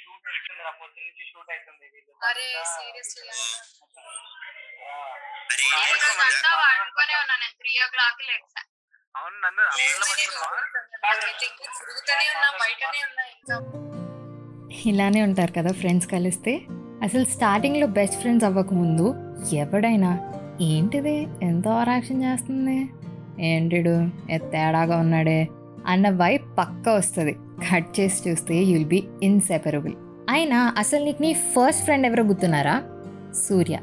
Shoot అవుతుంది రా పొద్దు నుంచి షూట్ అవుతుంది వీళ్ళు. అరే సీరియస్లీ ఆ. అరే అంతా వాడుకొని ఉన్నా నేను త్రీ ఓ క్లాక్ లెక్సా అవును నన్ను అందులో పట్టుకున్నావా? నాకైతే ఇంకా తిరుగుతూనే ఉన్నా బయటనే ఉన్నా ఇంకా. ఇలానే ఉంటారు కదా ఫ్రెండ్స్ కలిస్తే. అసలు స్టార్టింగ్లో బెస్ట్ ఫ్రెండ్స్ అవ్వకముందు ఎవడైనా ఏంటిది ఎంత ఓవరాక్షన్ చేస్తుంది? ఏంటిడు ఏ తేడాగా ఉన్నాడే? అన్న వైప్ పక్క వస్తుంది. కట్ చేసి చూస్తే యుల్ బి ఇన్సెపరబుల్ అయినా అసలు నీకు నీ ఫస్ట్ ఫ్రెండ్ ఎవరో గుర్తున్నారా? సూర్య.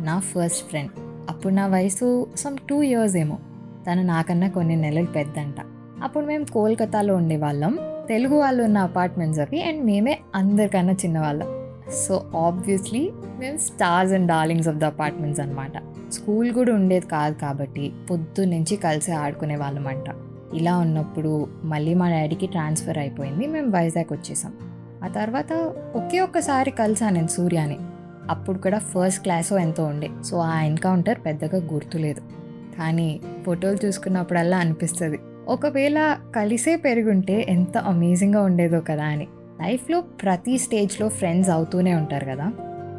నా ఫస్ట్ ఫ్రెండ్ అప్పుడు నా వయసు సమ్ టూ ఇయర్స్ ఏమో. తను నాకన్నా కొన్ని నెలలు పెద్దంట. అప్పుడు మేము కోల్కతాలో ఉండేవాళ్ళం. తెలుగు వాళ్ళు ఉన్న అపార్ట్మెంట్స్ అవి అండ్ మేమే అందరికన్నా చిన్నవాళ్ళం. సో ఆబ్వియస్లీ మేము stars and darlings of the apartments అనమాట స్కూల్ కూడా ఉండేది కాదు కాబట్టి పొద్దు నుంచి కలిసి ఆడుకునే వాళ్ళం అంట ఇలా ఉన్నప్పుడు మళ్ళీ మా డాడీకి ట్రాన్స్ఫర్ అయిపోయింది. మేము వైజాగ్ వచ్చేసాం. ఆ తర్వాత ఒకే ఒక్కసారి కలిసాను నేను సూర్యాని. అప్పుడు కూడా ఫస్ట్ క్లాసో ఎంతో ఉండే. సో ఆ ఎన్కౌంటర్ పెద్దగా గుర్తులేదు. కానీ ఫోటోలు చూసుకున్నప్పుడల్లా అనిపిస్తుంది. ఒకవేళ కలిసే పెరుగుంటే ఎంత అమేజింగ్గా ఉండేదో కదా అని. లైఫ్లో ప్రతి స్టేజ్లో ఫ్రెండ్స్ అవుతూనే ఉంటారు కదా.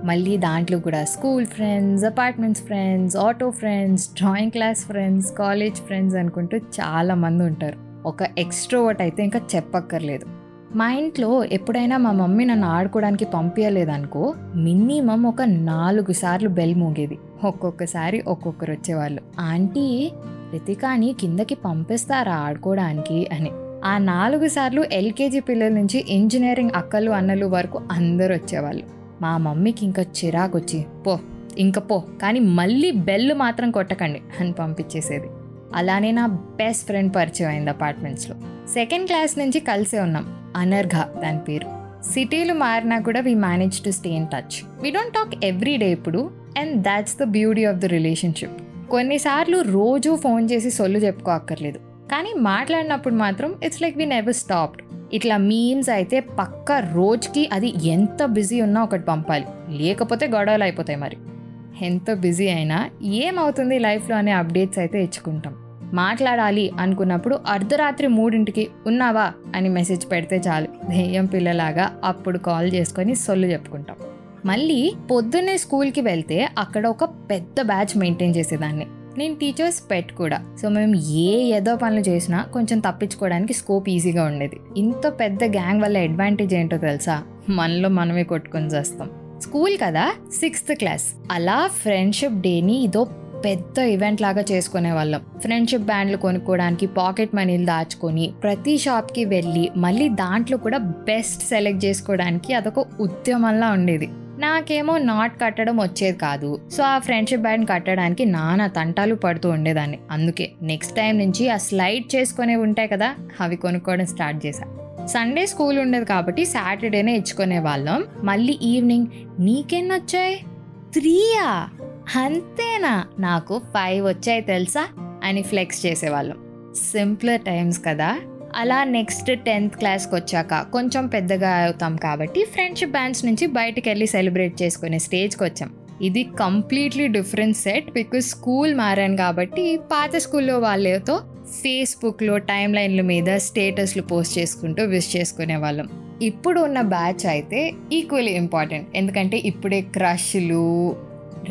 మళ్ళీ దాంట్లో కూడా school friends apartments friends auto friends drawing class friends college friends అనుకుంటూ చాలా మంది ఉంటారు. ఒక ఎక్స్ట్రోవర్ట్ అయితే ఇంకా చెప్పక్కర్లేదు. మా ఇంట్లో ఎప్పుడైనా మా మమ్మీ నన్ను ఆడుకోవడానికి పంపించలేదనుకో మినిమం ఒక నాలుగు సార్లు బెల్ మోగేది. ఒక్కొక్కసారి ఒక్కొక్కరు వచ్చేవాళ్ళు. ఆంటీ రితికాని కిందకి పంపిస్తారా ఆడుకోవడానికి? అని. ఆ నాలుగు సార్లు ఎల్కేజీ పిల్లల నుంచి ఇంజనీరింగ్ అక్కలు అన్నలు వరకు అందరు వచ్చేవాళ్ళు. మా మమ్మీకి ఇంకా చిరాకొచ్చి పో ఇంక పో కానీ మళ్ళీ బెల్ మాత్రం కొట్టకండి అని పంపించేసేది. అలానే నా బెస్ట్ ఫ్రెండ్ పరిచయం అయింది అపార్ట్మెంట్స్లో. సెకండ్ క్లాస్ నుంచి కలిసే ఉన్నాం అనర్ఘ దాని పేరు. సిటీలు మారినా కూడా we manage to stay in touch we don't talk every day ఇప్పుడు and that's the beauty of the relationship కొన్నిసార్లు రోజు ఫోన్ చేసి సొల్లు చెప్పుకోక్కర్లేదు కానీ మాట్లాడినప్పుడు మాత్రం it's like we never stopped ఇట్లా మీమ్స్ అయితే పక్క రోజుకి అది ఎంత బిజీ ఉన్నా ఒకటి పంపాలి. లేకపోతే గొడవలు అయిపోతాయి మరి. ఎంత బిజీ అయినా ఏమవుతుంది లైఫ్లో అనే అప్డేట్స్ అయితే ఇచ్చుకుంటాం. మాట్లాడాలి అనుకున్నప్పుడు అర్ధరాత్రి మూడింటికి ఉన్నావా? అని మెసేజ్ పెడితే చాలు. దెయ్యం పిల్లలాగా అప్పుడు కాల్ చేసుకొని సొల్లు చెప్పుకుంటాం. మళ్ళీ పొద్దున్నే స్కూల్కి వెళ్తే అక్కడ ఒక పెద్ద బ్యాచ్ మెయింటైన్ చేసేదాన్ని. నేను టీచర్స్ పెట్ కూడా. సో మేము ఏ ఏదో పనులు చేసినా కొంచెం తప్పించుకోవడానికి స్కోప్ ఈజీగా ఉండేది. ఇంత పెద్ద గ్యాంగ్ వల్ల అడ్వాంటేజ్ ఏంటో తెలుసా? మనలో మనమే కొట్టుకొని చేస్తాం. స్కూల్ కదా? సిక్స్త్ క్లాస్ అలా ఫ్రెండ్షిప్ డేని ఇదో పెద్ద ఈవెంట్ లాగా చేసుకునే వాళ్ళం ఫ్రెండ్షిప్ బ్యాండ్లు కొనుక్కోవడానికి పాకెట్ మనీలు దాచుకొని ప్రతి షాప్కి వెళ్ళి మళ్ళీ దాంట్లో కూడా బెస్ట్ సెలెక్ట్ చేసుకోవడానికి అదొక ఉద్యమంలా ఉండేది. నాకేమో నాట్ కట్టడం వచ్చేది కాదు. సో ఆ ఫ్రెండ్షిప్ బ్యాండ్ కట్టడానికి నానా తంటాలు పడుతూ ఉండేదాన్ని. అందుకే నెక్స్ట్ టైం నుంచి ఆ స్లైడ్ చేసుకునే ఉంటాయి కదా అవి కొనుక్కోవడం స్టార్ట్ చేశా. సండే స్కూల్ ఉండేది కాబట్టి సాటర్డేనే ఇచ్చుకునే వాళ్ళం. మళ్ళీ ఈవినింగ్ నీకెన్ని వచ్చాయి త్రీయా? అంతేనా? నాకు ఫైవ్ వచ్చాయి తెలుసా? అని ఫ్లెక్స్ చేసేవాళ్ళం. సింప్లర్ టైమ్స్ కదా. అలా నెక్స్ట్ టెన్త్ క్లాస్కి వచ్చాక కొంచెం పెద్దగా అవుతాం కాబట్టి ఫ్రెండ్షిప్ బ్యాండ్స్ నుంచి బయటకు వెళ్ళి సెలబ్రేట్ చేసుకునే స్టేజ్కి వచ్చాం. ఇది completely different set because school మారాను కాబట్టి పాత స్కూల్లో వాళ్ళతో ఫేస్బుక్లో టైం లైన్ల మీద స్టేటస్లు పోస్ట్ చేసుకుంటూ విష్ చేసుకునే వాళ్ళం. ఇప్పుడు ఉన్న బ్యాచ్ అయితే ఈక్వల్లీ ఇంపార్టెంట్ ఎందుకంటే ఇప్పుడే క్రష్లు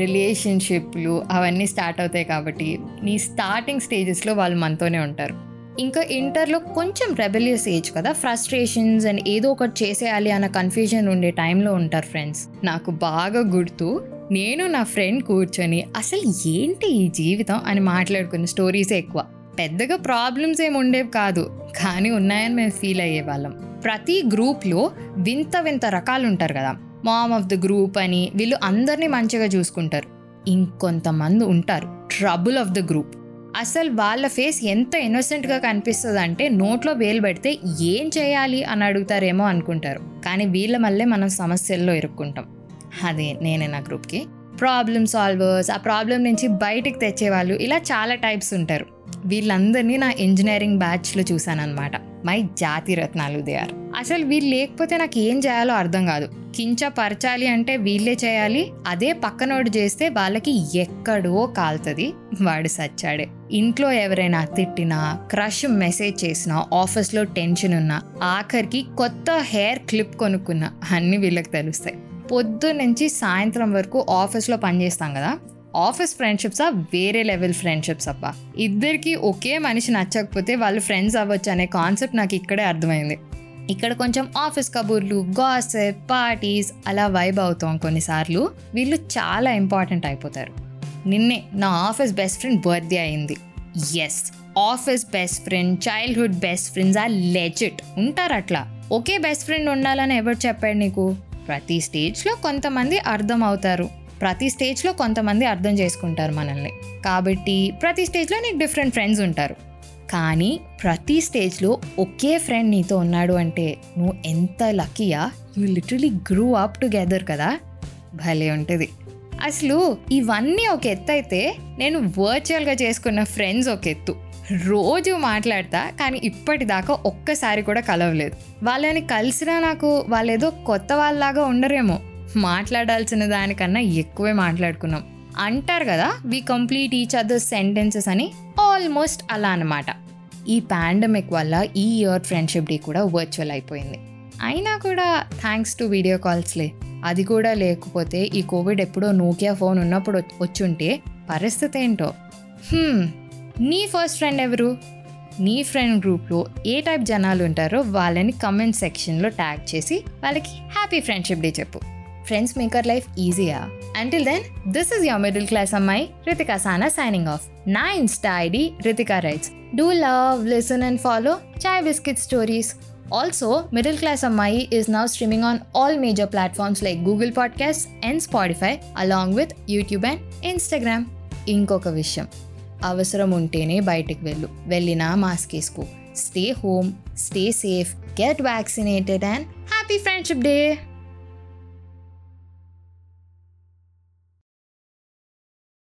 రిలేషన్షిప్లు అవన్నీ స్టార్ట్ అవుతాయి కాబట్టి నీ స్టార్టింగ్ స్టేజెస్లో వాళ్ళు మనతోనే ఉంటారు. ఇంకా ఇంటర్లో కొంచెం రెబెలియస్ ఏజ్ కదా ఫ్రస్ట్రేషన్స్ అండ్ ఏదో ఒకటి చేసేయాలి అన్న కన్ఫ్యూజన్ ఉండే టైంలో ఉంటారు ఫ్రెండ్స్ నాకు బాగా గుర్తు నేను నా ఫ్రెండ్ కూర్చొని అసలు ఏంటి ఈ జీవితం అని మాట్లాడుకున్న స్టోరీసే ఎక్కువ. పెద్దగా ప్రాబ్లమ్స్ ఏమి ఉండేవి కాదు కానీ ఉన్నాయని మేము ఫీల్ అయ్యేవాళ్ళం ప్రతి గ్రూప్లో వింత వింత రకాలు ఉంటారు కదా మామ్ ఆఫ్ ద గ్రూప్ అని వీళ్ళు అందరినీ మంచిగా చూసుకుంటారు. ఇంకొంతమంది ఉంటారు ట్రబుల్ ఆఫ్ ద గ్రూప్ అసలు వాళ్ళ ఫేస్ ఎంత ఇన్నోసెంట్గా కనిపిస్తుంది అంటే నోట్లో వేలు పెడితే ఏం చేయాలి అని అడుగుతారేమో అనుకుంటారు. కానీ వీళ్ళ మళ్ళీ మనం సమస్యల్లో ఇరుక్కుంటాం. అదే నేనే నా గ్రూప్కి. ప్రాబ్లమ్ సాల్వర్స్ ఆ ప్రాబ్లం నుంచి బయటికి తెచ్చేవాళ్ళు ఇలా చాలా టైప్స్ ఉంటారు. వీళ్ళందరినీ నా ఇంజనీరింగ్ బ్యాచ్లో చూశానన్నమాట. మై జాతి రత్నాలు దే ఆర్ అసలు వీళ్ళు లేకపోతే నాకు ఏం చేయాలో అర్థం కాదు. కించపరచాలి అంటే వీళ్ళే చేయాలి అదే పక్కనోడు చేస్తే వాళ్ళకి ఎక్కడో కాలుతుంది. వాడు సచ్చాడే. ఇంట్లో ఎవరైనా తిట్టినా క్రష్ మెసేజ్ చేసినా ఆఫీస్లో టెన్షన్ ఉన్నా ఆఖరికి కొత్త హెయిర్ క్లిప్ కొనుక్కున్నా అన్నీ వీళ్ళకి తెలుస్తాయి. పొద్దు నుంచి సాయంత్రం వరకు ఆఫీస్లో పనిచేస్తాం కదా? ఆఫీస్ ఫ్రెండ్షిప్స్ ఆ వేరే లెవెల్ ఫ్రెండ్షిప్స్ అప్ప ఇద్దరికి ఒకే మనిషి నచ్చకపోతే వాళ్ళు ఫ్రెండ్స్ అవ్వచ్చు అనే కాన్సెప్ట్ నాకు ఇక్కడే అర్థమైంది. ఇక్కడ కొంచెం ఆఫీస్ కబుర్లు గాసెప్ పార్టీస్ అలా వైబ్ అవుతాం కొన్నిసార్లు. వీళ్ళు చాలా ఇంపార్టెంట్ అయిపోతారు. నిన్నే నా ఆఫీస్ బెస్ట్ ఫ్రెండ్ బర్త్డే అయింది. Yes office best friend childhood best friends are legit. ఉంటారు అట్లా. ఒకే బెస్ట్ ఫ్రెండ్ ఉండాలని ఎవరు చెప్పాడు నీకు? ప్రతి స్టేజ్లో కొంతమంది అర్థం అవుతారు. ప్రతి స్టేజ్లో కొంతమంది అర్థం చేసుకుంటారు మనల్ని. కాబట్టి ప్రతి స్టేజ్లో నీకు డిఫరెంట్ ఫ్రెండ్స్ ఉంటారు. కానీ ప్రతి స్టేజ్లో ఒకే ఫ్రెండ్ నీతో ఉన్నాడు అంటే నువ్వు ఎంత లక్కీయా? You literally grew up together కదా? భలే ఉంటుంది. అసలు ఇవన్నీ ఒక ఎత్తు అయితే నేను వర్చువల్గా చేసుకున్న ఫ్రెండ్స్ ఒక ఎత్తు. రోజు మాట్లాడతా కానీ ఇప్పటిదాకా ఒక్కసారి కూడా కలవలేదు. వాళ్ళని కలిసినా నాకు వాళ్ళేదో కొత్త వాళ్ళలాగా ఉండరేమో. మాట్లాడాల్సిన దానికన్నా ఎక్కువే మాట్లాడుకున్నాం. అంటారు కదా we complete each other sentences అని ఆల్మోస్ట్ అలా అనమాట ఈ పాండమిక్ వల్ల ఈ ఇయర్ ఫ్రెండ్షిప్ డే కూడా వర్చువల్ అయిపోయింది. అయినా కూడా థ్యాంక్స్ టు వీడియో కాల్స్లే అది కూడా లేకపోతే ఈ కోవిడ్ ఎప్పుడో నోకియా ఫోన్ ఉన్నప్పుడు వచ్చుంటే పరిస్థితి ఏంటో? Hmm, నీ ఫస్ట్ ఫ్రెండ్ ఎవరు? నీ ఫ్రెండ్ గ్రూప్లో ఏ టైప్ జనాలు ఉంటారో వాళ్ళని కమెంట్ సెక్షన్లో ట్యాగ్ చేసి వాళ్ళకి హ్యాపీ ఫ్రెండ్షిప్ డే చెప్పు. Friends maker life ఈజీయా until then this is your middle class అమ్మాయి రితికా సానా సైనింగ్ ఆఫ్ నా Insta ID Ritika writes do love listen and follow chai biscuit stories also middle class అమ్మాయి is now streaming on all major platforms like Google Podcasts and Spotify along with YouTube and Instagram. ఇంకొక విషయం అవసరం ఉంటేనే బయటికి వెళ్ళు వెళ్ళినా mask వేసుకో stay home stay safe get vaccinated and happy friendship day